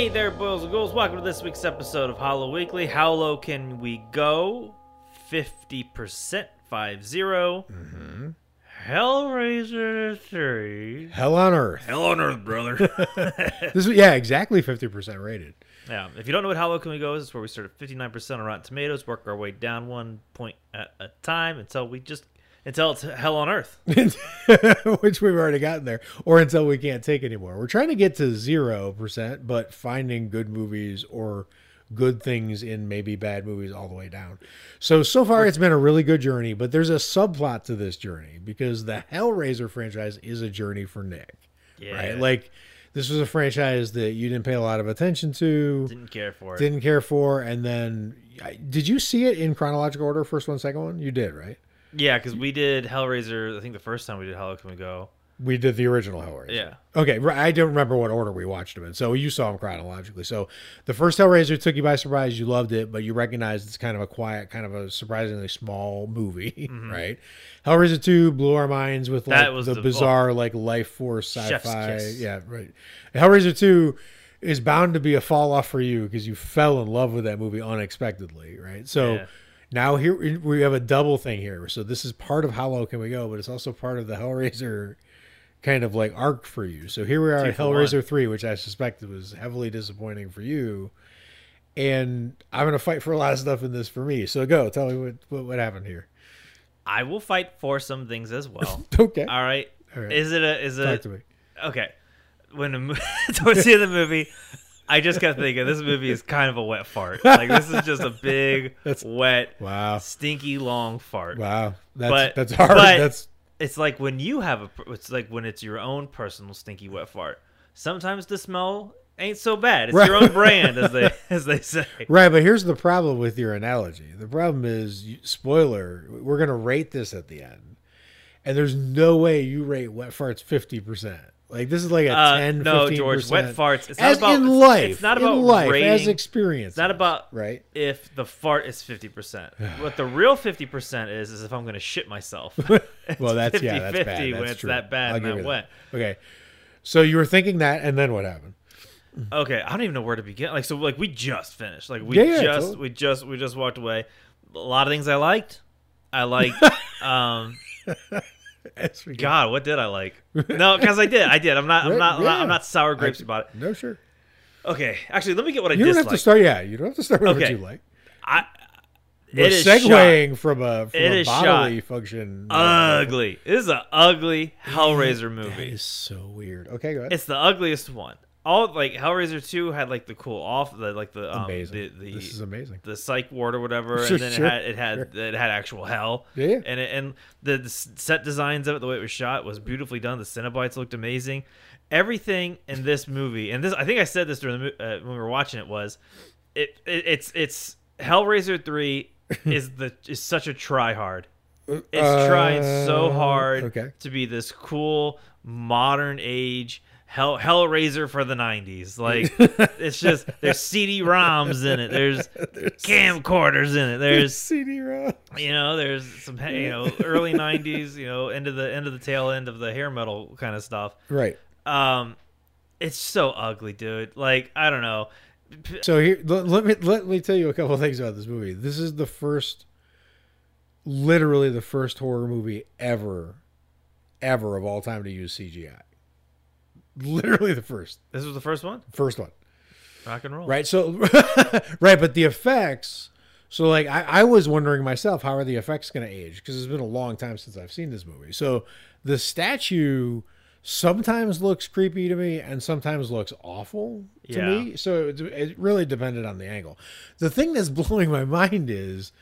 Hey there, boys and ghouls. Welcome to this week's episode of Hollow Weekly. How low can we go? 50%, 5 0. Mm-hmm. Hellraiser 3. Hell on Earth. Hell on Earth, brother. This is yeah, exactly fifty percent rated. yeah, if you don't know what How Low Can We Go is, it's where we start at 59% on Rotten Tomatoes, work our way down one point at a time until we just. Until it's hell on earth. Which we've already gotten there, or until we can't take anymore. We're trying to get to zero percent, but finding good movies or good things in maybe bad movies all the way down. So so far it's been a really good journey, but there's a subplot to this journey because the Hellraiser franchise is a journey for Nick. Yeah. Right? Like this was a franchise that you didn't pay a lot of attention to. Didn't care for it. didn't care for and then did you see it in chronological order first one second one you did right Yeah, because we did Hellraiser. I think the first time we did How Low Can We Go. we did the original hellraiser Yeah. okay i don't remember what order we watched them in so you saw them chronologically so the first hellraiser took you by surprise you loved it but you recognized it's kind of a quiet kind of a surprisingly small movie right hellraiser 2 blew our minds with like Mm-hmm. That was the, the- oh. bizarre like life force sci-fi yeah right hellraiser 2 is bound to be a fall off for you because you fell in love with that movie unexpectedly right so Yeah. Now here we have a double thing here. So this is part of how low can we go, but it's also part of the Hellraiser kind of like arc for you. So here we are at Hellraiser three, which I suspect was heavily disappointing for you. And I'm gonna fight for a lot of stuff in this for me. So go, tell me what what, what happened here. I will fight for some things as well. Okay, All right. All right. Is it a is it talk it to me. okay? When mo- towards the end of the movie, I just kept thinking this movie is kind of a wet fart. Like this is just a big, That's- wet, Wow, stinky, long fart. wow, that's But- that's hard. but- that's It's like when you have a. It's like when it's your own personal stinky wet fart. Sometimes the smell ain't so bad. It's your own brand, as they as they say. right. But here's the problem with your analogy. The problem is, spoiler, we're gonna rate this at the end, and there's no way you rate wet farts fifty percent. Like this is like a Uh, 10, no, 15%. George, wet farts. It's not as about in life. It's not in about life rating, as experience. It's not about right. if the fart is 50%. what the real 50% is, is if I'm going to shit myself. Well, that's yeah, that's 50-50 bad. when That's it's true. that bad I'll and that wet. Okay, so you were thinking that, and then what happened? Okay, I don't even know where to begin. Like, so, like, we just finished. Like, we Yeah, yeah, just, totally. we just, we just walked away. A lot of things I liked. I liked, um, As we go. God, what did I like? No, because I did, I did. I'm not, I'm not, I'm not, yeah. I'm not sour grapes I- about it. No, sure. Okay, actually, let me get what I You don't have to start. Yeah, you don't have to start with Okay. what you like. I, We're it is segueing from a from It a bodily function. Uh, ugly. This is an ugly Hellraiser movie. is so weird. Okay, go ahead. It's the ugliest one. All like Hellraiser two had like the cool off the like the um, amazing. the the, this is amazing. the psych ward or whatever, Sure, and then sure, it had it had it had actual hell. Yeah, yeah. And it, and the, the set designs of it, the way it was shot, was beautifully done. The Cenobites looked amazing. Everything in this movie, and this I think I said this during the uh, when we were watching it was, it, it it's it's Hellraiser three is the is such a try hard. It's trying so Uh, hard Okay. to be this cool modern age hell Hellraiser for the '90s. Like it's just there's CD-ROMs in it. There's camcorders in it. There's CD-ROM. you know there's some you know early '90s you know end of the end of the tail end of the hair metal kind of stuff. Right. Um, it's so ugly, dude. Like I don't know. So here, let, let me let me tell you a couple of things about this movie. This is the first, literally the first horror movie ever, ever of all time to use CGI. Literally the first, This was the first one. first one. Rock and roll. Right. So, right, but the effects. So, like, I, I was wondering myself, how are the effects going to age? Because it's been a long time since I've seen this movie. So, the statue sometimes looks creepy to me and sometimes looks awful to Yeah. me. So, it, it really depended on the angle. The thing that's blowing my mind is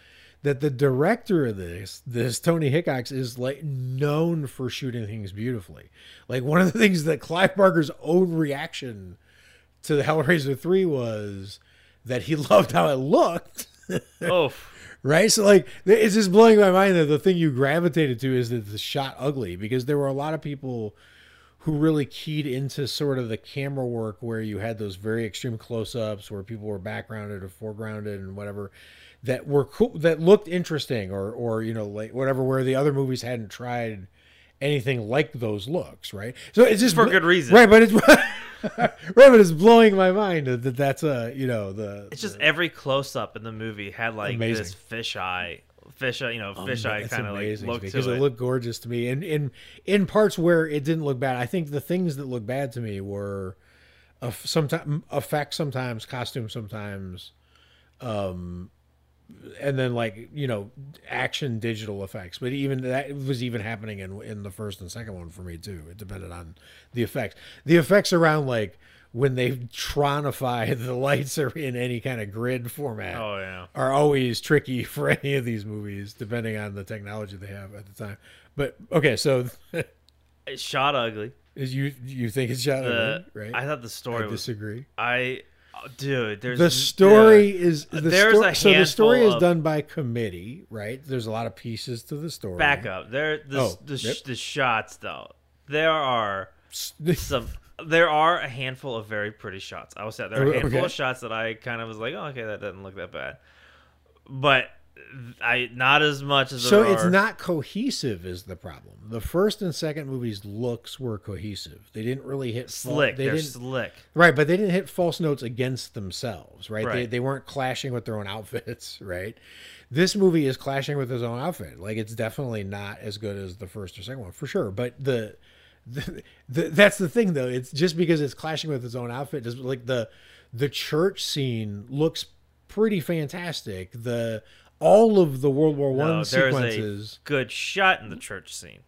that the director of this, this Tony Hickox, is like known for shooting things beautifully. Like, one of the things that Clive Barker's own reaction to the Hellraiser 3 was that he loved how it looked. Oh, right? So like it's just blowing my mind that the thing you gravitated to is that the shot ugly because there were a lot of people who really keyed into sort of the camera work where you had those very extreme close-ups where people were backgrounded or foregrounded and whatever that were cool that looked interesting or or you know like whatever where the other movies hadn't tried anything like those looks, right? So it's just For good reason. right? But it's right, but it's blowing my mind that that's a you know the. It's just every close up in the movie had like Amazing. this fisheye, fisheye, you know, fisheye eye kind of like look because to it. it. looked gorgeous to me, and in in parts where it didn't look bad. I think the things that looked bad to me were, a sometimes effects, sometimes costumes, sometimes, um, and then like you know action digital effects. But even that was even happening in in the first and second one for me too. It depended on the effects. The effects around like when they tronify the lights are in any kind of grid format oh yeah. are always tricky for any of these movies, depending on the technology they have at the time. But okay, so It shot ugly. is you you think it's shot The, ugly, right? I thought the I story was. disagree. I, oh, dude, there's The story yeah. is the There's sto- a so the story is done by committee, right? There's a lot of pieces to the story. Back up. There, the Oh, the, yep. the shots though. There are some. There are a handful of very pretty shots. I will say there are a Oh, handful okay. of shots that I kind of was like, oh, okay, that doesn't look that bad, but I not as much as So it's are- not cohesive is the problem. The first and second movies looks were cohesive. They didn't really hit fal- slick. They They're didn't slick. Right, but they didn't hit false notes against themselves, right? They, Right. they weren't clashing with their own outfits, right? This movie is clashing with his own outfit. Like it's definitely not as good as the first or second one, for sure. But the, the, the that's the thing though. It's just because it's clashing with his own outfit. Just like the the church scene looks pretty fantastic. The all of the World War One No, sequences, a good shot in the church scene.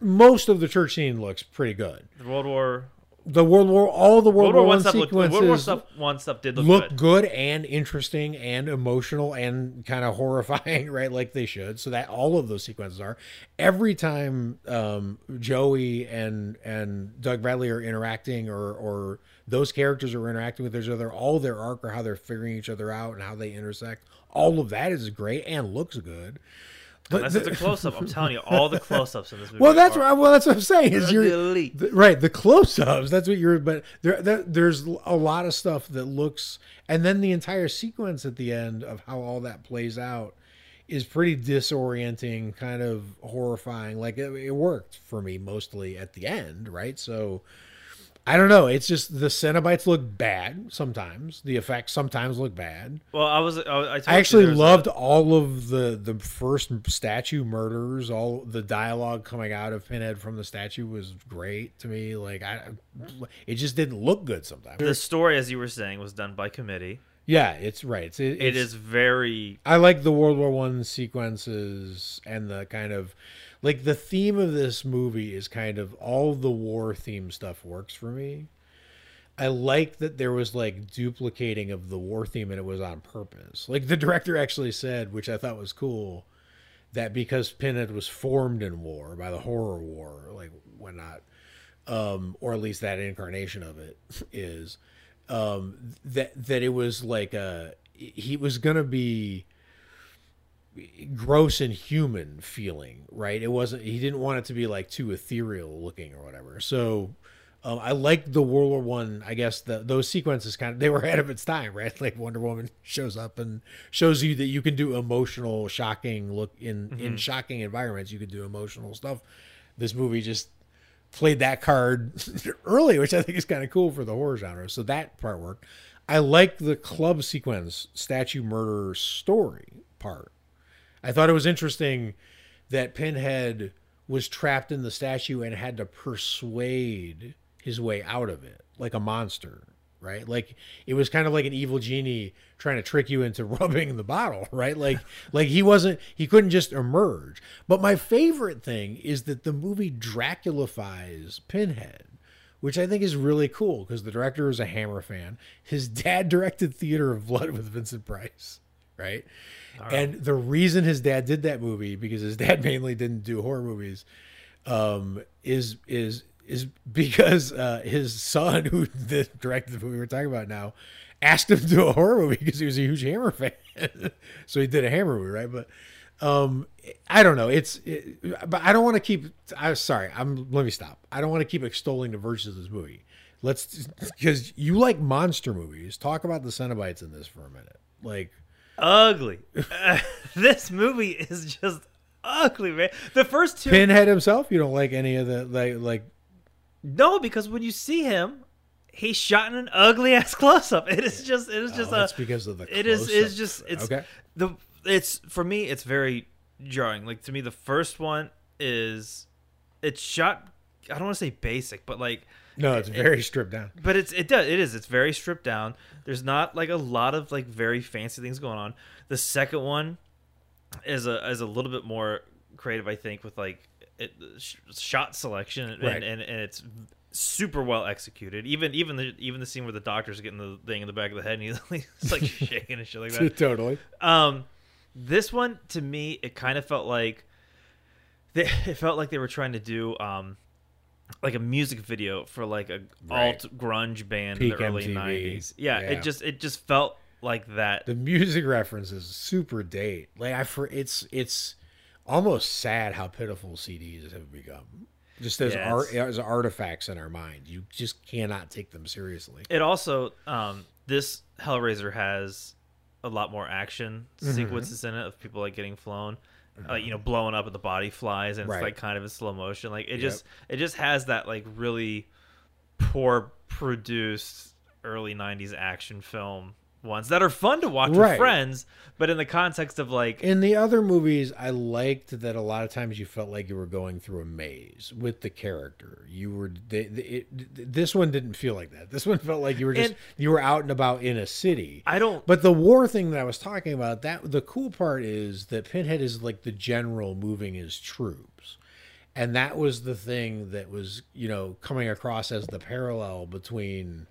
most of the church scene looks pretty good. The World War The World War, all the World, World War War One stuff looked. sequences World War stuff one stuff did look, look good. good. and interesting and emotional and kind of horrifying, right? Like they should. So that all of those sequences are. Every time um, Joey and and Doug Bradley are interacting, or or those characters are interacting with each other, all their arc or how they're figuring each other out and how they intersect, all of that is great and looks good. Oh, but That's the- just a close up. I'm telling you, all the close ups in this movie. well, that's are right. Well, that's what I'm saying. Is you're the- right the close-ups that's what you're but there, there there's a lot of stuff that looks and then the entire sequence at the end of how all that plays out is pretty disorienting kind of horrifying like it, it worked for me mostly at the end right so i don't know it's just the cenobites look bad sometimes the effects sometimes look bad Well, I was. I, I, I actually was a- loved all of the the first statue murders. All the dialogue coming out of Pinhead from the statue was great to me. Like I, it just didn't look good sometimes. the story, as you were saying, was done by committee. yeah, it's right. It's, it, It it's- very. I like the World War One sequences and the kind of like the theme of this movie is kind of all the war theme stuff works for me. I like that there was like duplicating of the war theme and it was on purpose. Like the director actually said, which I thought was cool, that because Pinhead was formed in war by the horror war, like whatnot, um, or at least that incarnation of it is, um, that that it was like a he was gonna be gross and human feeling, right? It wasn't. He didn't want it to be like too ethereal looking or whatever. So. Um, I like the World War One. I, guess the, those sequences kind of they were ahead of its time, right? Like Wonder Woman shows up and shows you that you can do emotional, shocking look in in shocking environments. You can do emotional stuff. This movie just played that card early, which I think is kind of cool for the horror genre. So that part worked. I like the club sequence, statue murder story part. I thought it was interesting that Pinhead was trapped in the statue and had to persuade his way out of it like a monster, right? Like it was kind of like an evil genie trying to trick you into rubbing the bottle, right? Like like he wasn't he couldn't just emerge. But my favorite thing is that the movie Draculafies Pinhead which I think is really cool because the director is a Hammer fan. His dad directed Theater of Blood with Vincent Price, right? And the reason his dad did that movie because his dad mainly didn't do horror movies, um, is is is because uh, his son, who directed the movie we're talking about now, asked him to do a horror movie because he was a huge Hammer fan. so he did a Hammer movie, right? But um, I don't know. It's, it, but I don't want to keep. I'm sorry. I'm. Let me stop. I don't want to keep extolling the virtues of this movie. Let's because you like monster movies. Talk about the Cenobites in this for a minute. Like ugly. this movie is just ugly, man. The first two, Pinhead himself. You don't like any of the like like. no, because when you see him, He's shot in an ugly ass close up. It is just it is just oh, a that's because of the. it is it's just it's okay. the it's for me it's very jarring. Like to me the first one is it's shot I don't want to say basic, but like No, it's very stripped down. but it's it does it is it's very stripped down. There's not like a lot of like very fancy things going on. The second one is a is a little bit more creative, I think, with like it, sh- shot selection and, Right. and and it's super well executed. Even even the even the scene where the doctor's getting the thing in the back of the head and he's, he's like shaking and shit like that. totally. Um, this one to me, it kind of felt like they, it felt like they were trying to do um, like a music video for like a Right. alt grunge band Peak in the early MTV. '90s. Yeah, Yeah. it just it just felt like that. The music reference is super date. Like I for it's it's almost sad how pitiful CDs have become. Just as Yeah, art as artifacts in our mind, you just cannot take them seriously. It also um, this Hellraiser has a lot more action Mm-hmm. sequences in it of people like getting flown. Like you know, blowing up and the body flies, and Right. it's like kind of in slow motion. Like it Yep. just, it just has that like really poor produced early '90s action film ones that are fun to watch Right. with friends, but in the context of like In the other movies, I liked that a lot of times you felt like you were going through a maze with the character. You were they, they, it, this one didn't feel like that. This one felt like you were just And- you were out and about in a city. I don't. But the war thing that I was talking about, that the cool part is that Pinhead is like the general moving his troops. And that was the thing that was, you know, coming across as the parallel between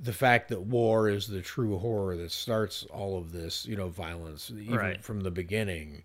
the fact that war is the true horror that starts all of this, you know, violence even Right. from the beginning.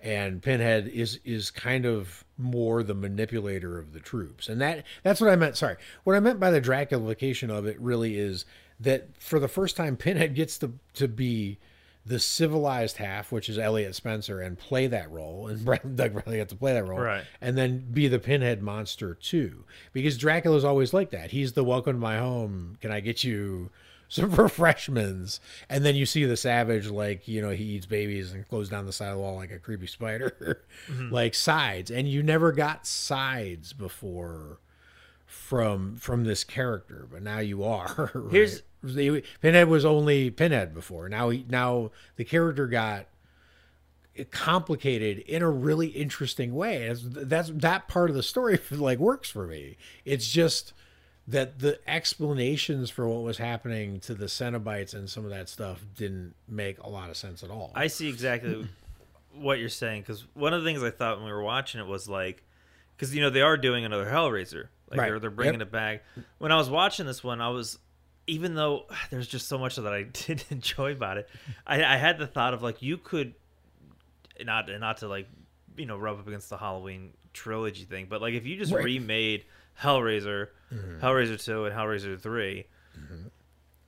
And Pinhead is is kind of more the manipulator of the troops. And that that's what I meant. Sorry. What I meant by the Draculafication of it really is that for the first time Pinhead gets to to be the civilized half, which is Elliot Spencer, and play that role, and Doug Bradley got to play that role, Right. And then be the Pinhead monster too, because Dracula's always like that. He's the welcome to my home. Can I get you some refreshments? And then you see the savage, like you know, he eats babies and goes down the side of the wall like a creepy spider, mm-hmm. like sides. And you never got sides before from from this character, but now you are. right? Here's- They- Pinhead was only Pinhead before. Now he now the character got complicated in a really interesting way. That's, that's that part of the story like works for me. It's just that the explanations for what was happening to the Cenobites and some of that stuff didn't make a lot of sense at all. I see exactly what you're saying because one of the things I thought when we were watching it was like, because you know they are doing another Hellraiser, like Right. they're they're bringing Yep. it back. When I was watching this one, I was even though there's just so much that I did enjoy about it, I, I had the thought of like you could not not to like you know rub up against the Halloween trilogy thing, but like if you just Right. remade Hellraiser, mm-hmm. Hellraiser two, and Hellraiser 3 mm-hmm.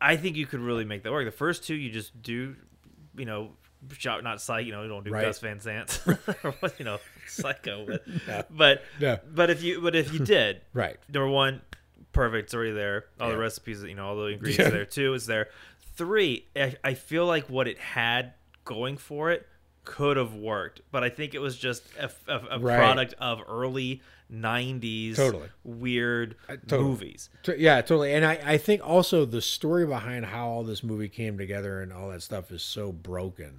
I think you could really make that work. The first two, you just do, you know, shot not psych. You know, you don't do Right. Gus Van Sant or you know, psycho. But No. but No. but if you but if you did, right. number one, perfect. It's already there. All the recipes, you know, all the ingredients Yeah. are there. Two is there. Three, I, I feel like what it had going for it could have worked, but I think it was just a, a, a Right. product of early '90s Totally. weird totally. movies. T- Yeah, totally. And I, I think also the story behind how all this movie came together and all that stuff is so broken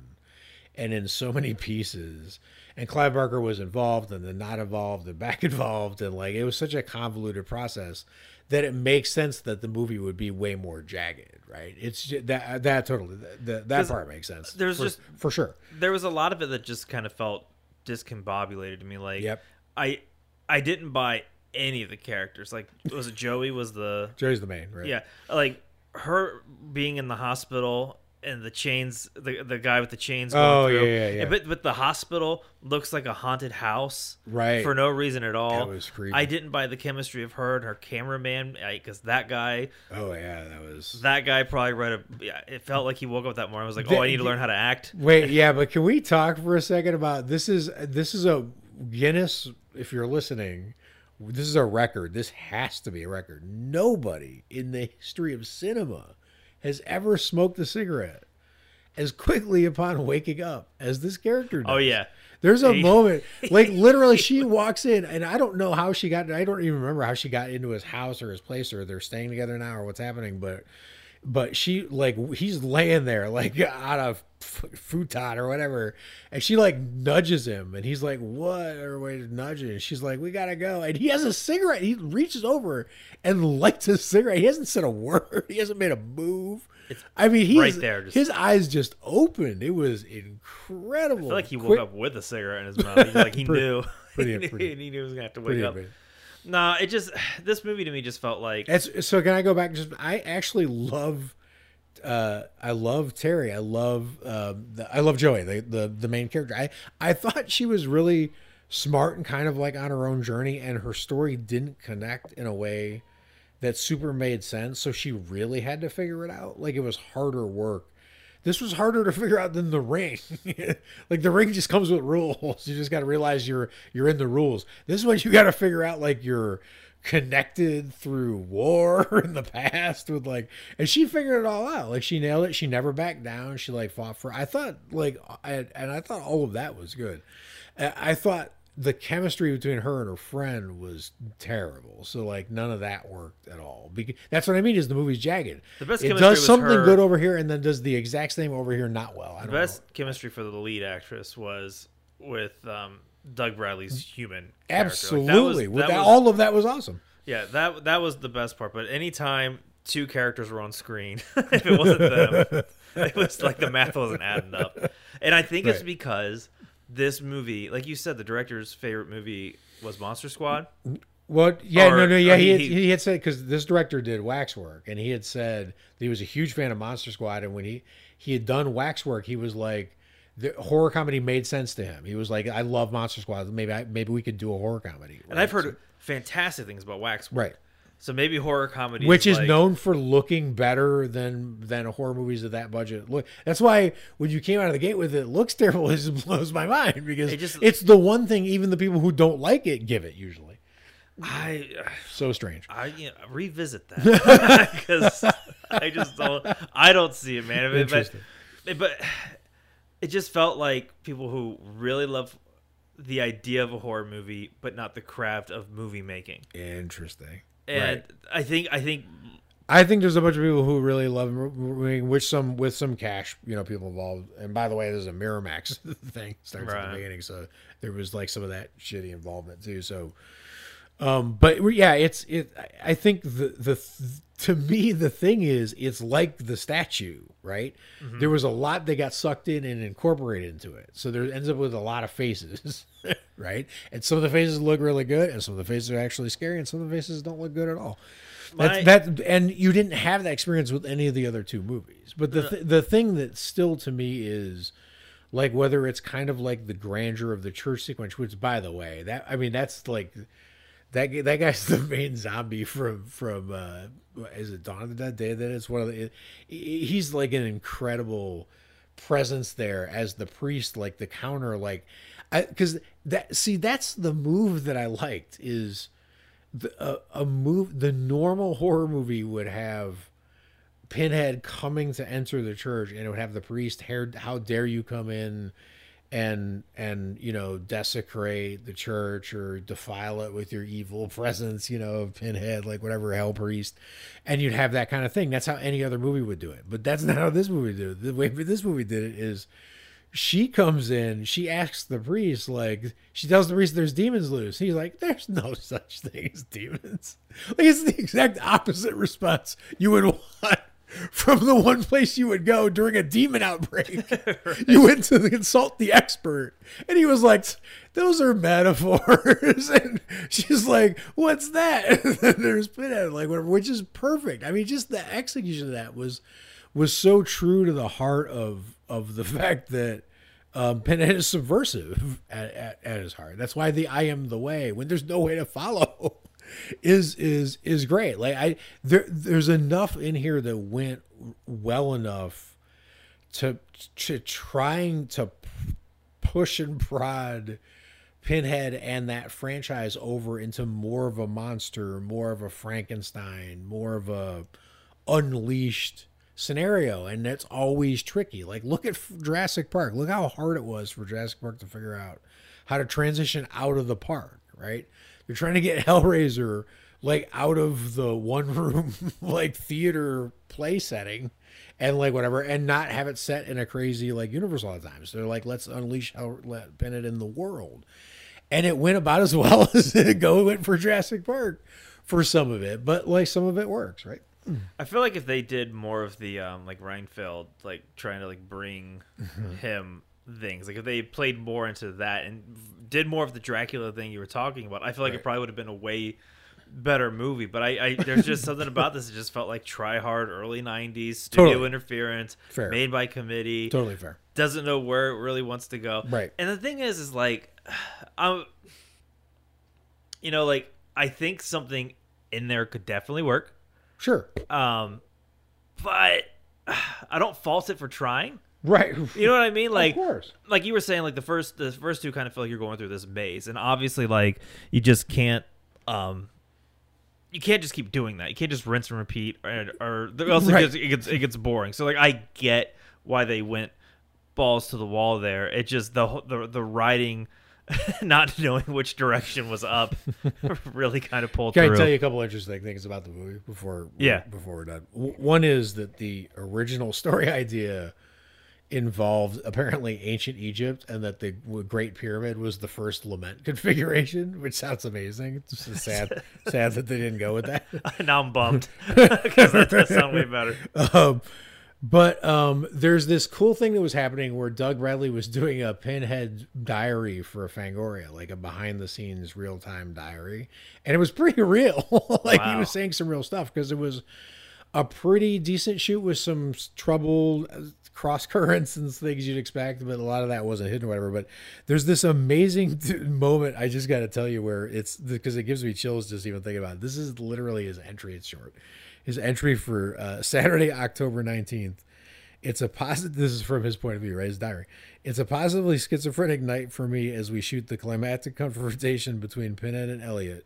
and in so many pieces. And Clive Barker was involved and then not involved and back involved. And like, it was such a convoluted process that it makes sense that the movie would be way more jagged, right? It's just, that, uh, that totally, that, that part makes sense. there's for, just- for sure. there was a lot of it that just kind of felt discombobulated to me. Like, Yep. I I didn't buy any of the characters. Like, was it Joey? Was the Joey's the main, right? yeah? Like her being in the hospital and the chains, the the guy with the chains. Going Oh, through. yeah, yeah, yeah. But but the hospital looks like a haunted house, Right. For no reason at all. That was creepy. I didn't buy the chemistry of her and her cameraman because that guy, Oh, yeah, that was. that guy probably read a. Yeah, it felt like he woke up that morning. and was like, The- oh, I need to learn how to act. Wait, yeah, but can we talk for a second about this? Is this is a Guinness? If you're listening, this is a record. This has to be a record. Nobody in the history of cinema has ever smoked a cigarette, as quickly upon waking up as this character oh, does. Oh yeah. There's a moment, like literally, she walks in, and I don't know how she got. I don't even remember how she got into his house or his place, or they're staying together now, or what's happening. But, but she like he's laying there like on a f- futon or whatever, and she like nudges him, and he's like, "What?" Or way to nudge it, and she's like, "We gotta go." And he has a cigarette. He reaches over and lights a cigarette. He hasn't said a word. He hasn't made a move. I mean, he's right there, just- his eyes just opened. It was incredible. I feel like he woke Quick- up with a cigarette in his mouth. He's like he Pretty- knew. pretty- he, knew pretty- he knew he was gonna have to wake up. amazing. Nah, it just this movie to me just felt like It's, so can I go back? Just I actually love, uh, I love Terry. I love, um, the, I love Joey, the, the the main character. I I thought she was really smart and kind of like on her own journey, and her story didn't connect in a way that super made sense. So she really had to figure it out. Like it was harder work. This was harder to figure out than the ring. like the ring just comes with rules. You just got to realize you're you're in the rules. This is what you got to figure out. Like you're connected through war in the past with like, and she figured it all out. Like she nailed it. She never backed down. She like fought for. I thought like, I, and I thought all of that was good. I I thought the chemistry between her and her friend was terrible. So like none of that worked at all. Because that's what I mean is the movie's jagged. The best it chemistry does something her- good over here and then does the exact same over here not well. I the best know. chemistry for the lead actress was with um, Doug Bradley's human. character. Like, that was- Absolutely. With that that, was- all of that was awesome. Yeah, that that was the best part. But anytime two characters were on screen, if it wasn't them, it was like the math wasn't adding up. And I think it's because this movie, like you said, the director's favorite movie was Monster Squad. Well, yeah, Or- no, no, yeah. He, he- had, he- he had said because this director did Waxwork, and he had said that he was a huge fan of Monster Squad, and when he he had done Waxwork, he was like, the horror comedy made sense to him. He was like, I love Monster Squad. Maybe I, maybe we could do a horror comedy. And I've heard fantastic things about Waxwork. right, So maybe horror comedy, which is like- known for looking better than than horror movies of that budget. Look, that's why when you came out of the gate with it, it looks terrible. It just blows my mind because It just- it's the one thing even the people who don't like it give it usually. I So strange. I you know, revisit that because I just don't. I don't see it, man. But, Interesting. but but it just felt like people who really love the idea of a horror movie, but not the craft of movie making. Interesting. And I think I think I think there's a bunch of people who really love moving, which some with some cash, you know, people involved. And by the way, there's a Miramax thing starts at the beginning, so there was like some of that shitty involvement too. So, um, but yeah, it's it. I- think the the to me the thing is it's like the statue, right? There was a lot that got sucked in and incorporated into it, so there ends up with a lot of faces, right? And some of the faces look really good, and some of the faces are actually scary, and some of the faces don't look good at all. My- that and you didn't have that experience with any of the other two movies. But the th- the thing that still to me is like whether it's kind of like the grandeur of the church sequence, which by the way, that I mean that's like that g- that guy's the main zombie from from uh is it Dawn of the Dead? Day that it's one of the he- he's like an incredible presence there as the priest like the counter like cuz that see that's the move that I liked is the, a, a move the normal horror movie would have Pinhead coming to enter the church, and it would have the priest, "How how dare you come in and and you know desecrate the church or defile it with your evil presence?" You know, Pinhead, like whatever hell priest, and you'd have that kind of thing. That's how any other movie would do it, but that's not how this movie did it. The way this movie did it is she comes in, she asks the priest, like, she tells the priest there's demons loose. He's like, there's no such thing as demons. Like, it's the exact opposite response you would want from the one place you would go during a demon outbreak. You went to consult the expert, and he was like, those are metaphors. And she's like, what's that? And then there's Pinhead, like, whatever, which is perfect. I mean, just the execution of that was was so true to the heart of of the fact that um, Pinhead is subversive at, at, at his heart. That's why the "I am the way" when there's no way to follow is is is great. Like I there there's enough in here that went well enough to to trying to push and prod Pinhead and that franchise over into more of a monster, more of a Frankenstein, more of a unleashed scenario. And that's always tricky. Like look at jurassic park. Look how hard it was for jurassic park to figure out how to transition out of the park right they're trying to get hellraiser like out of the one room like theater play setting and like whatever and not have it set in a crazy like universe all the time so they're like let's unleash how let Pinhead in the world. And it went about as well as it go went for jurassic park for some of it but like some of it works right? I feel like if they did more of the um, like Renfield, like trying to like bring Mm-hmm. him things, like if they played more into that and did more of the Dracula thing you were talking about, I feel like it probably would have been a way better movie. But I, I there's just something about this that just felt like try hard early '90s studio Totally. interference, Fair. made by committee, totally fair doesn't know where it really wants to go. Right. And the thing is, is like, I'm, you know, like I think something in there could definitely work. sure Um, but I don't fault it for trying. Right You know what I mean? Like, of course like you were saying, like the first, the first two kind of feel like you're going through this maze, and obviously, like you just can't, um, you can't just keep doing that. You can't just rinse and repeat, or, or else Right. it, gets, it gets it gets boring. So, like, I get why they went balls to the wall there. It just the the the writing. not knowing which direction was up really kind of pulled Can I through. tell you a couple interesting things about the movie before Yeah. before we're done? W- One is that the original story idea involved apparently ancient Egypt, and that the Great Pyramid was the first lament configuration, which sounds amazing. It's just sad, sad that they didn't go with that. now I'm bummed because that does sound way better. um, but um, there's this cool thing that was happening where Doug Bradley was doing a pinhead diary for a Fangoria, like a behind the scenes real time diary. And it was pretty real. like he was saying some real stuff because it was a pretty decent shoot with some s- troubled cross currents and things you'd expect, but a lot of that wasn't hidden or whatever. But there's this amazing moment I just got to tell you where it's because it gives me chills just even thinking about it. This is literally his entry. It's short. His entry for uh, Saturday, October 19th. It's a positive. This is from his point of view, right? His diary. It's a positively schizophrenic night for me as we shoot the climactic confrontation between Pinhead and Elliot,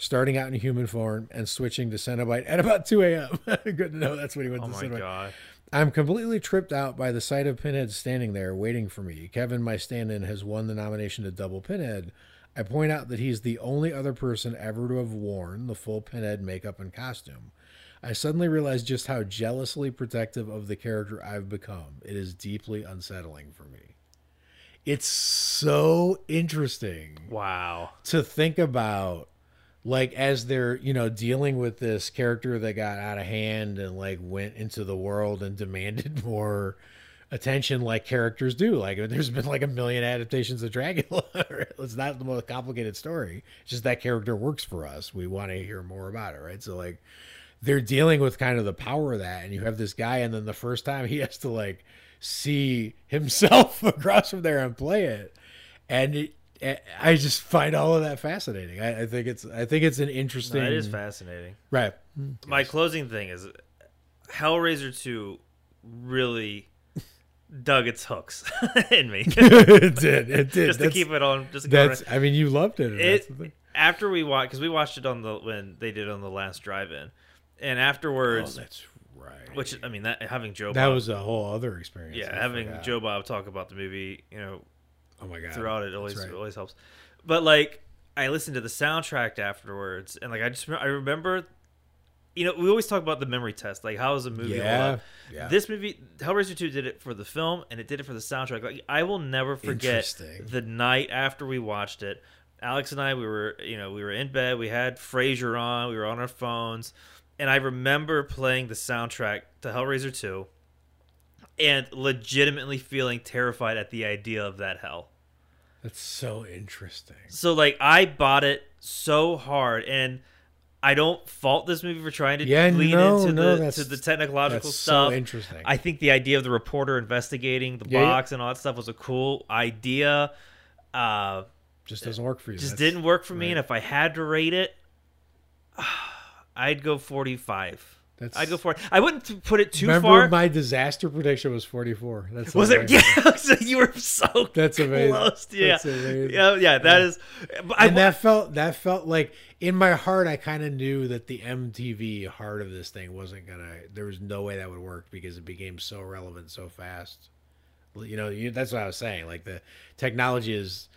starting out in human form and switching to Cenobite at about 2 a.m. Good to know that's when he went Oh to my Cenobite. god. I'm completely tripped out by the sight of Pinhead standing there waiting for me. Kevin, my stand in, has won the nomination to double Pinhead. I point out that he's the only other person ever to have worn the full Pinhead makeup and costume. I suddenly realize just how jealously protective of the character I've become. It is deeply unsettling for me. It's so interesting Wow. to think about like as they're you know dealing with this character that got out of hand and like went into the world and demanded more attention like characters do. Like there's been like a million adaptations of dracula. It's not the most complicated story. It's just that character works for us. We want to hear more about it right? So like they're dealing with kind of the power of that and you have this guy and then the first time he has to like see himself across from there and play it and it, I just find all of that fascinating. I, I think it's I think it's an interesting. That is fascinating. right. My closing thing is Hellraiser 2 really dug its hooks in me. it did. It did. just to keep it on just That's. I mean, you loved it. it after we watched because we watched it on the when they did on the last drive-in and Oh, afterwards that's right. which i mean that having joe that bob was a whole other experience. yeah having joe bob talk about the movie you know Oh my god. throughout it always right. always helps. But like i listened to the soundtrack afterwards and like i just i remember you know we always talk about the memory test like how is a movie Yeah, yeah. this movie hellraiser 2 did it for the film and it did it for the soundtrack. Like i will never forget the night after we watched it. Alex and i we were you know we were in bed. We had frasier on. We were on our phones. And i remember playing the soundtrack to hellraiser 2 and legitimately feeling terrified at the idea of that hell That's so interesting. so like I bought it so hard, and I don't fault this movie for trying to Yeah, lean no, into no, the to the technological That's stuff. so interesting. I think the idea of the reporter investigating the Yeah, yeah. box and all that stuff was a cool idea. Uh, just doesn't work for you. just That's- didn't work for me, right. and if I had to rate it, I'd go forty five. That's I go for it. I wouldn't put it too Remember far. my disaster prediction was 44. That's was it? Yeah, so you were so That's amazing. close. Yeah, That's amazing. yeah, yeah. That is. But I, and that felt that felt like in my heart I kind of knew that the MTV heart of this thing wasn't gonna there was no way that would work because it became so relevant so fast you know you, that's what I was saying like the technology is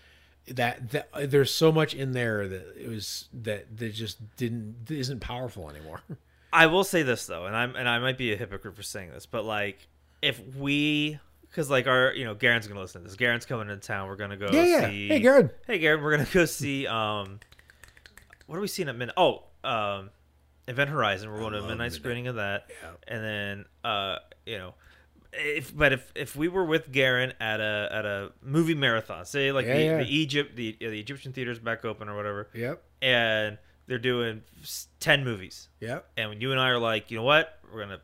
that, that there's so much in there that it was that that just didn't isn't powerful anymore I will say this though, and I'm and I might be a hypocrite for saying this, but like if we. Because like our, you know, Garen's gonna listen to this. Garen's coming into town. We're gonna go yeah yeah see. hey Garen Hey, Garen, we're gonna go see. Um, what are we seeing at midnight? Oh, um, Event Horizon. We're going to a midnight Midnight. screening of that, Yeah. and then uh, you know, if but if if we were with Garen at a at a movie marathon, say like Yeah, the, yeah. the Egypt the the Egyptian theaters back open or whatever, yep and they're doing ten movies, Yeah. and when you and I are like, you know what, we're gonna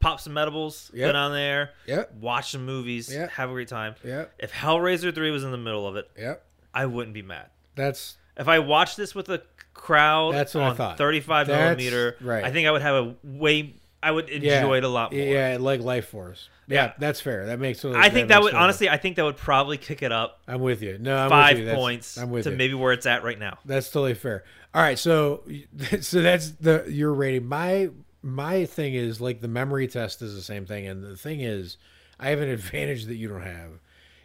pop some edibles, Yep. get on there, yep watch some movies, Yep. have a great time. yep If Hellraiser three was in the middle of it, yep I wouldn't be mad. that's If I watched this with a crowd That's what I thought. 35 That's- millimeter, right. I think I would have a way. I would enjoy yeah, it a lot more. yeah like Life Force yeah, Yeah. that's fair that makes I think that would honestly. I think that would probably kick it up I'm with you no I'm five with you. Points I'm with to you. maybe where it's at right now. That's totally fair. All right, so so that's the your rating. My my thing is like the memory test is the same thing, and the thing is, I have an advantage that you don't have,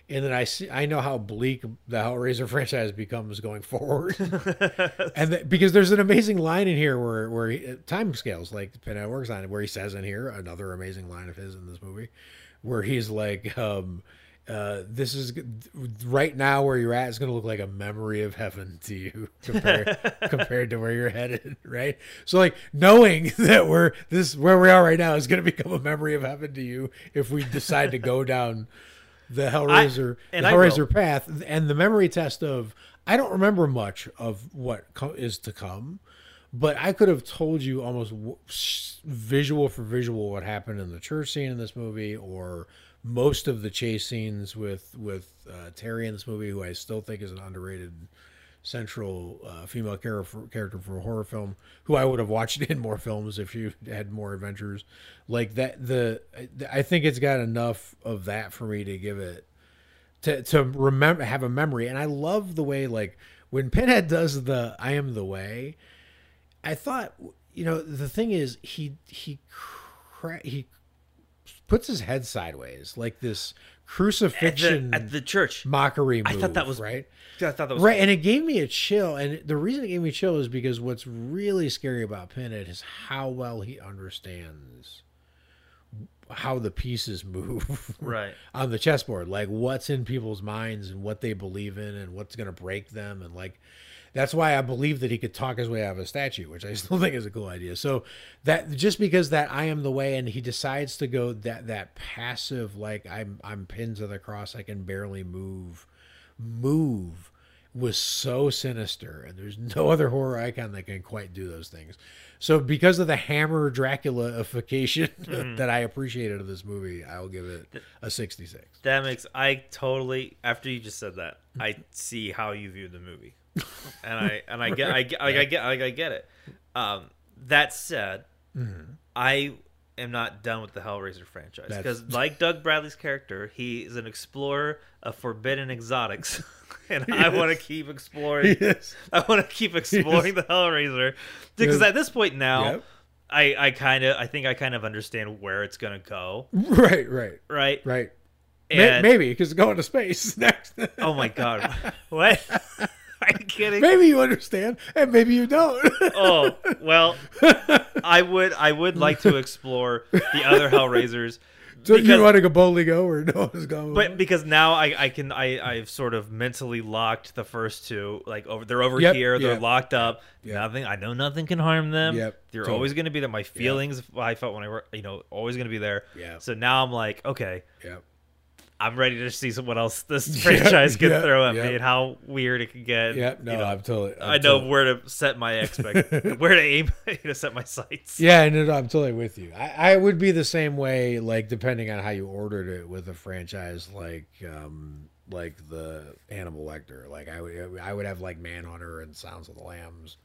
and then I see I know how bleak the Hellraiser franchise becomes going forward, and that, because there's an amazing line in here where where he, time scales like Pinhead works on it, where he says in here another amazing line of his in this movie, where he's like. um uh, this is right now where you're at is going to look like a memory of heaven to you compared compared to where you're headed, right? So like knowing that we're this where we are right now is going to become a memory of heaven to you if we decide to go down the Hellraiser and the Hellraiser path and the memory test of I don't remember much of what co- is to come. But I could have told you almost w- visual for visual what happened in the church scene in this movie, or most of the chase scenes with with uh, Terry in this movie, who I still think is an underrated central uh, female character for a horror film, who I would have watched in more films if you had more adventures like that. The I think it's got enough of that for me to give it to to remember have a memory and i love the way like when pinhead does the i am the way i thought you know the thing is he he cra- he puts his head sideways like this At the, crucifixion at the church, mockery move, I thought that was- right? I thought that was right and it gave me a chill and the reason it gave me a chill is because what's really scary about pinhead is how well he understands how the pieces move right. on the chessboard like what's in people's minds and what they believe in and what's going to break them and like that's why i believe that he could talk his way out of a statue which i still think is a cool idea. So that just because that i am the way and he decides to go that that passive like i'm i'm pinned to the cross i can barely move move was so sinister. And there's no other horror icon that can quite do those things. So because of the hammer draculaification mm-hmm. that i appreciated of this movie i'll give it a 66 That makes I totally after you just said that hmm. I see how you view the movie, and I and I get I get like I get like I get it. Um, that said, I am not done with the Hellraiser franchise because, like Doug Bradley's character, he is an explorer of forbidden exotics, and I want to keep exploring. I want to keep exploring the Hellraiser. Because at this point now, Yep. I I kind of I think I kind of understand where it's gonna go, right right. Right? right. And maybe because going to space. Next oh my god, what? Are you kidding? maybe you understand and maybe you don't. Oh well, I would I would like to explore the other Hellraisers, so because- you want to go boldly go or no one's going but because now I I can I I've sort of mentally locked the first two like over they're over Yep, here they're yep, locked up. Yep. nothing I know nothing can harm them. Yep, they're totally. always going to be there. My feelings I felt when I were you know always going to be there. Yeah. so now I'm like okay. Yeah I'm ready to see some, what else this Yeah, franchise can yeah, throw at yeah. me and how weird it could get. yeah no you know, i'm totally I'm I know totally- where to set my expect, where to aim, to set my sights. Yeah, no, no, I'm totally with you. I, I would be the same way, like depending on how you ordered it with a franchise like um like the Hannibal Lecter. Like I would I would have like Manhunter and Silence of the Lambs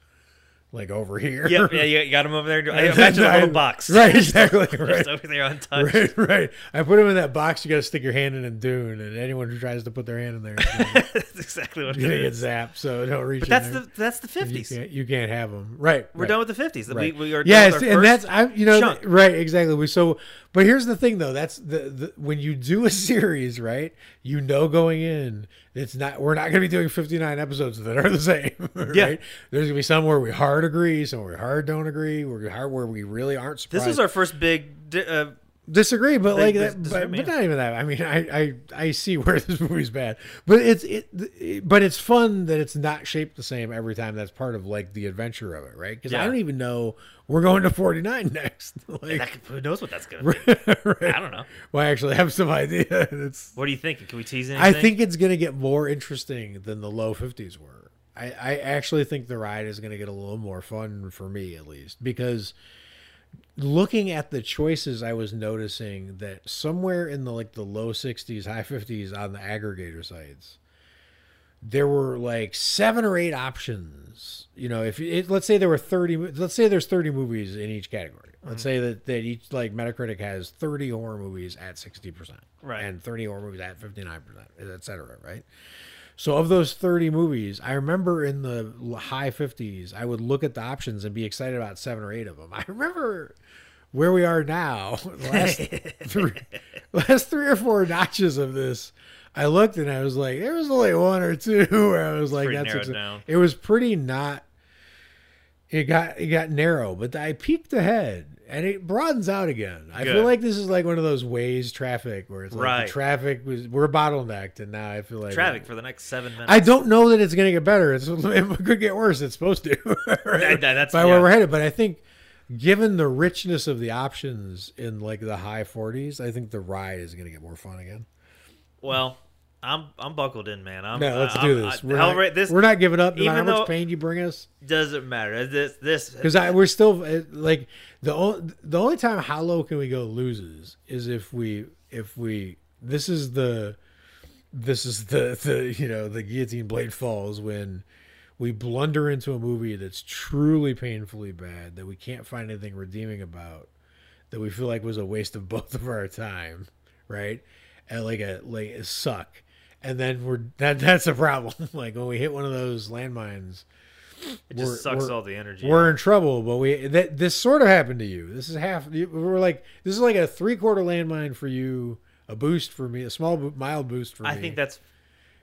like over here. Yep, yeah, you got him over there. I imagine a little box. Right, exactly. Just Right. over there untouched. Right, right. I put him in that box. You got to stick your hand in and Dune, and anyone who tries to put their hand in there, that's exactly what it gonna get zapped. So don't reach. But that's there. the that's the fifties. can't, you can't have them. Right. We're right. done with the fifties. Right. We, we are done yes, and that's I you know chunk. right exactly. We so but here's the thing though. That's the, the when you do a series right, you know going in it's not we're not going to be doing 59 episodes that are the same. Right? Yeah. There's going to be some where we hard agree, some where we hard don't agree, where we hard where we really aren't surprised. This is our first big. di- Uh, disagree, but like that, but, but not even that. I mean, I, I I see where this movie's bad, but it's it, it, but it's fun that it's not shaped the same every time. That's part of like the adventure of it, right? Because I don't even know we're going to forty nine next. like, that who knows what that's gonna be? right. I don't know. Well, I actually have some idea. It's What are you thinking? Can we tease anything? I think it's gonna get more interesting than the low fifties were. I, I actually think the ride is gonna get a little more fun for me at least because looking at the choices I was noticing that somewhere in the like the low sixties, high fifties on the aggregator sites, there were like seven or eight options. You know, if it, let's say there were thirty, let's say there's thirty movies in each category. Let's mm-hmm. say that, that each like Metacritic has thirty horror movies at sixty percent, Right. and thirty horror movies at fifty nine percent, et cetera, right? So of those 30 movies, I remember in the high 50s, I would look at the options and be excited about seven or eight of them. I remember where we are now, last three, last three or four notches of this. I looked and I was like, there was only one or two where I was like, pretty that's it was pretty not. It got it got narrow, but I peeked ahead and it broadens out again. I feel like this is like one of those ways traffic where it's like Right. the traffic was we're bottlenecked, and now I feel like traffic for the next seven minutes. I don't know that it's going to get better. It's, it could get worse. It's supposed to. right? That- that- that's- by where we're headed. But I think, given the richness of the options in like the high 40s, I think the ride is going to get more fun again. Well, I'm I'm buckled in, man. I'm, No, let's I'm- do this. I- We're, Hellra- not, this we're not giving up no matter how much pain you bring us. doesn't matter. This this Because we're still uh, like the only the only time how low can we go loses is if we if we this is the this is the the you know the guillotine blade falls when we blunder into a movie that's truly painfully bad that we can't find anything redeeming about that we feel like was a waste of both of our time right and like a like a suck and then we're that that's a problem like when we hit one of those landmines it just sucks all the energy. we're in trouble, but we that this sort of happened to you. This is half. We're like this is like a three quarter landmine for you, a boost for me, a small mild boost for I me. think that's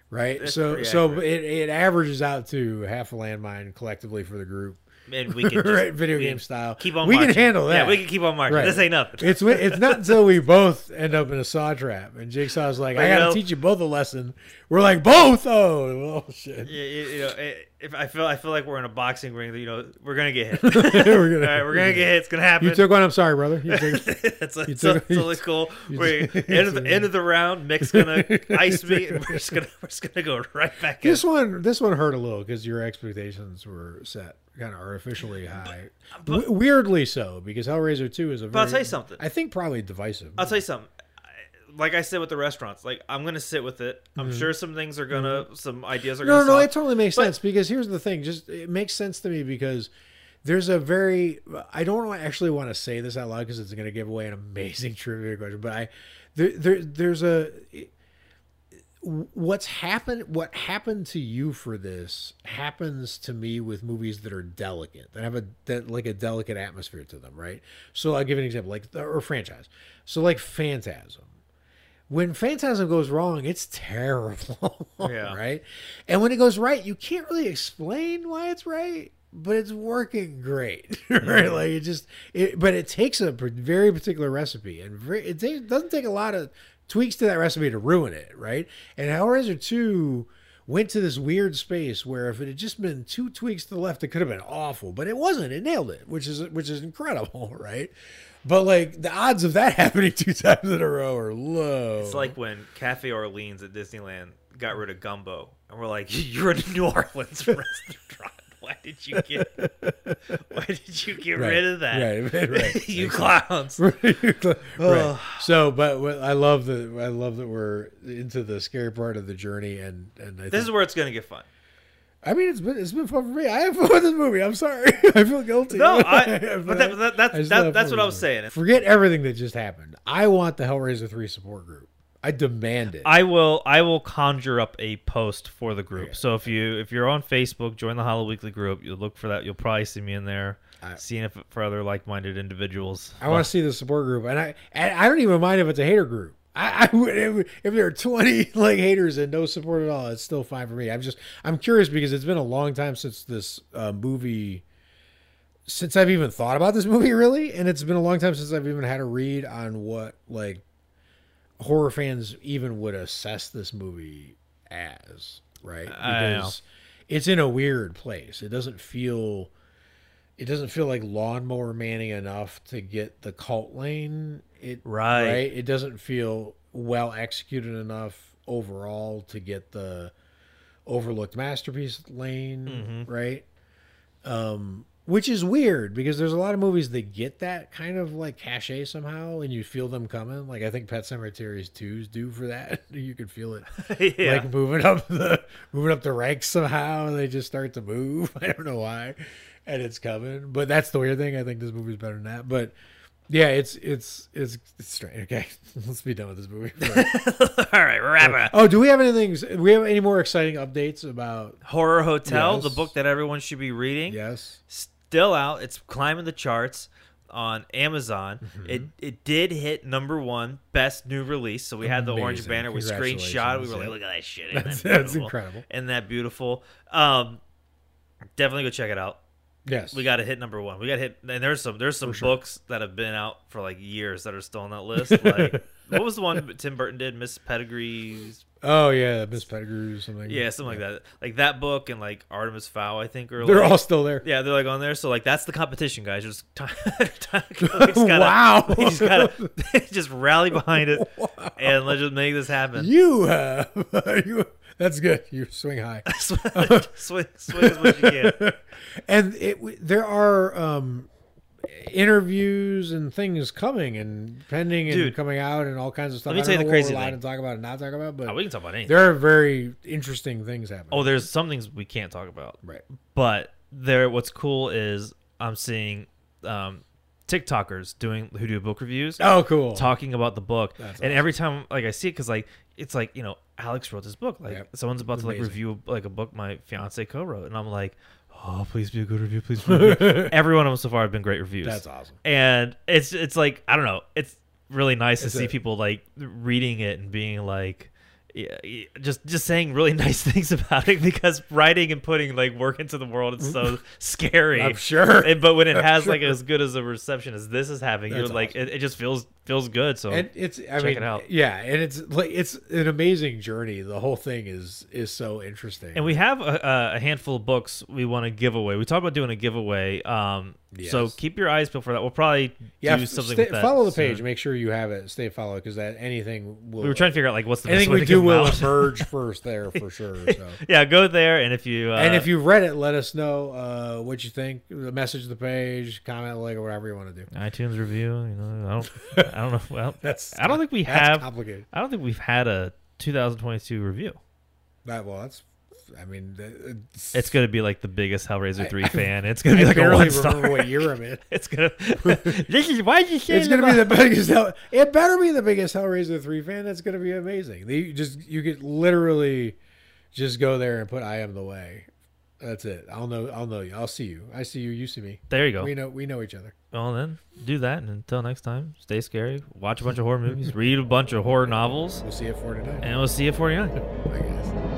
right. that's So so accurate. it, it averages out to half a landmine collectively for the group, and we can just, right? Video we game style. Keep on. We marching. can handle that. Yeah, we can keep on marching. Right. This ain't nothing. It's it's not until we both end up in a saw trap and Jigsaw's like, But, I got to know- teach you both a lesson. We're like, both. Oh, oh shit. Yeah, you, you know, if I feel I feel like we're in a boxing ring, you know, we're gonna get hit. We're gonna- right, we're gonna get hit. It's gonna happen. You took one. I'm sorry, brother. You took, took- it's, it's, it's totally cool. We're end of the end of the round. Mick's gonna ice me, and we're just gonna we're just gonna go right back in. This one, this one hurt a little because your expectations were set kind of artificially high. W- weirdly so, because Hellraiser Two is a. Very, But I'll tell you something. I think probably divisive. I'll tell you something. Like I said with the restaurants, like I'm gonna sit with it. I'm sure some things are gonna, some ideas are Mm-hmm. no, gonna. no, solve. it totally makes But- sense because here's the thing. Just it makes sense to me because there's a very. I don't actually want to say this out loud because it's going to give away an amazing trivia question, but I there, there there's a. What's happened? What happened to you for this happens to me with movies that are delicate, that have a that like a delicate atmosphere to them, right? So I'll give an example, like or franchise. So like Phantasm, when Phantasm goes wrong, it's terrible, Yeah. right? And when it goes right, you can't really explain why it's right, but it's working great, right? Hmm. Like it just, it, but it takes a very particular recipe, and very, it takes, doesn't take a lot of tweaks to that recipe to ruin it, right? And Hellraiser Two went to this weird space where if it had just been two tweaks to the left, it could have been awful, but it wasn't. It nailed it, which is which is incredible, right? But like the odds of that happening two times in a row are low. It's like when Cafe Orleans at Disneyland got rid of gumbo, and we're like, "You're a New Orleans restaurant. Why did you get? Why did you get Right, rid of that? right, right, right. you clowns." right. So, but I love that. I love that we're into the scary part of the journey, and and I think, This is where it's gonna get fun. I mean, it's been it's been fun for me. I have fun with this movie. I'm sorry. I feel guilty. No, I, But that, that, that's I that, that's what I was saying. Forget everything that just happened. I want the Hellraiser three support group. I demand it. I will I will conjure up a post for the group. Yeah. So if you if you're on Facebook, join the Hollow Weekly group. You'll look for that. You'll probably see me in there, I- seeing if for other like minded individuals. I want to see the support group, and I and I don't even mind if it's a hater group. I, I would if, if there are twenty like haters and no support at all, it's still fine for me. I'm just I'm curious because it's been a long time since this uh, movie, since I've even thought about this movie really, and it's been a long time since I've even had a read on what like horror fans even would assess this movie as right I it's in a weird place. It doesn't feel it doesn't feel like lawnmower manning enough to get the cult lane. It Right. It doesn't feel well executed enough overall to get the overlooked masterpiece lane. Mm-hmm. Right. Um, which is weird because there's a lot of movies that get that kind of like cachet somehow, and you feel them coming. Like I think Pet Cemeteries 2's due for that. you can feel it yeah. like moving up the moving up the ranks somehow and they just start to move i don't know why and it's coming but that's the weird thing i think this movie's better than that but yeah it's it's it's, it's strange okay let's be done with this movie All right, wrap it up. oh do we have anything do we have any more exciting updates about Horror Hotel, the book that everyone should be reading. yes Still out. It's climbing the charts on Amazon. Mm-hmm. It it did hit number one best new release. So we had the orange banner. We screenshot. We were like, look at that shit. That's- that that's incredible. Isn't that beautiful? Um, definitely go check it out. yes We got to hit number one. We got to hit, and there's some there's some sure. books that have been out for like years that are still on that list. Like what was the one Tim Burton did? Miss Pedigree's, oh yeah miss pettigrew or something yeah, something like that. Like that book and like Artemis Fowl, I think. Are they're like, all still there yeah, they're like on there. So like that's the competition, guys. Just time, time, gotta, wow we just gotta just rally behind it and let's just make this happen. you have you that's good you swing high swing, swing as much as you can. and it there are um interviews and things coming and pending and Dude. coming out and all kinds of stuff. Let me tell you the crazy thing. to talk about and not talk about, but Oh, we can talk about anything. there are very interesting things happening. Oh, there's some things we can't talk about. right. But there, what's cool is I'm seeing um, TikTokers doing who do book reviews, Oh, cool. talking about the book, That's and every time like I see it, because like it's like you know Alex wrote this book, like Yep. someone's about to like review like a book my fiance co-wrote, and I'm like, oh please be a good review, please. Be a good review. Every one of them so far have been great reviews. That's awesome. and it's it's like I don't know, it's really nice It's to see people like reading it and being like. Yeah, just just saying really nice things about it because writing and putting like work into the world is so scary. I'm sure. And- but when it I'm has like as good as a reception as this is having, you're That's like it, it just feels feels good. So and it's I check mean it out. yeah, and it's like it's an amazing journey. The whole thing is is so interesting. and we have a, a handful of books we want to give away. We talked about doing a giveaway. Um, so keep your eyes peeled for that. We'll probably yeah, do something stay- with that. follow the soon. page. Make sure you have it. Stay follow because that anything will. We were trying to figure out like what's the best anything way we to do will emerge first there for sure. So. yeah, go there and if you uh, and if you've read it, let us know uh, what you think. Message the page, comment, like, or whatever you want to do. iTunes review, you know, I don't, I don't know. Well, That's I don't think we that's have. complicated. I don't think we've had a 2022 review. That well, that's. I mean, it's, It's gonna be like the biggest Hellraiser I- three I- fan. It's gonna be I like a barely one star. remember what year I'm in. It's gonna. this is why you say It's gonna be the biggest. Hell, it better be the biggest Hellraiser three fan. That's gonna be amazing. They just you could literally just go there and put "I am the way." That's it. I'll know. I'll know you. I'll see you. I see you. You see me. There you go. We know. We know each other. Well then, do that, and until next time, stay scary. Watch a bunch of horror movies. Read a bunch of horror novels, We'll see you at 49. and we'll see you at 49. I guess.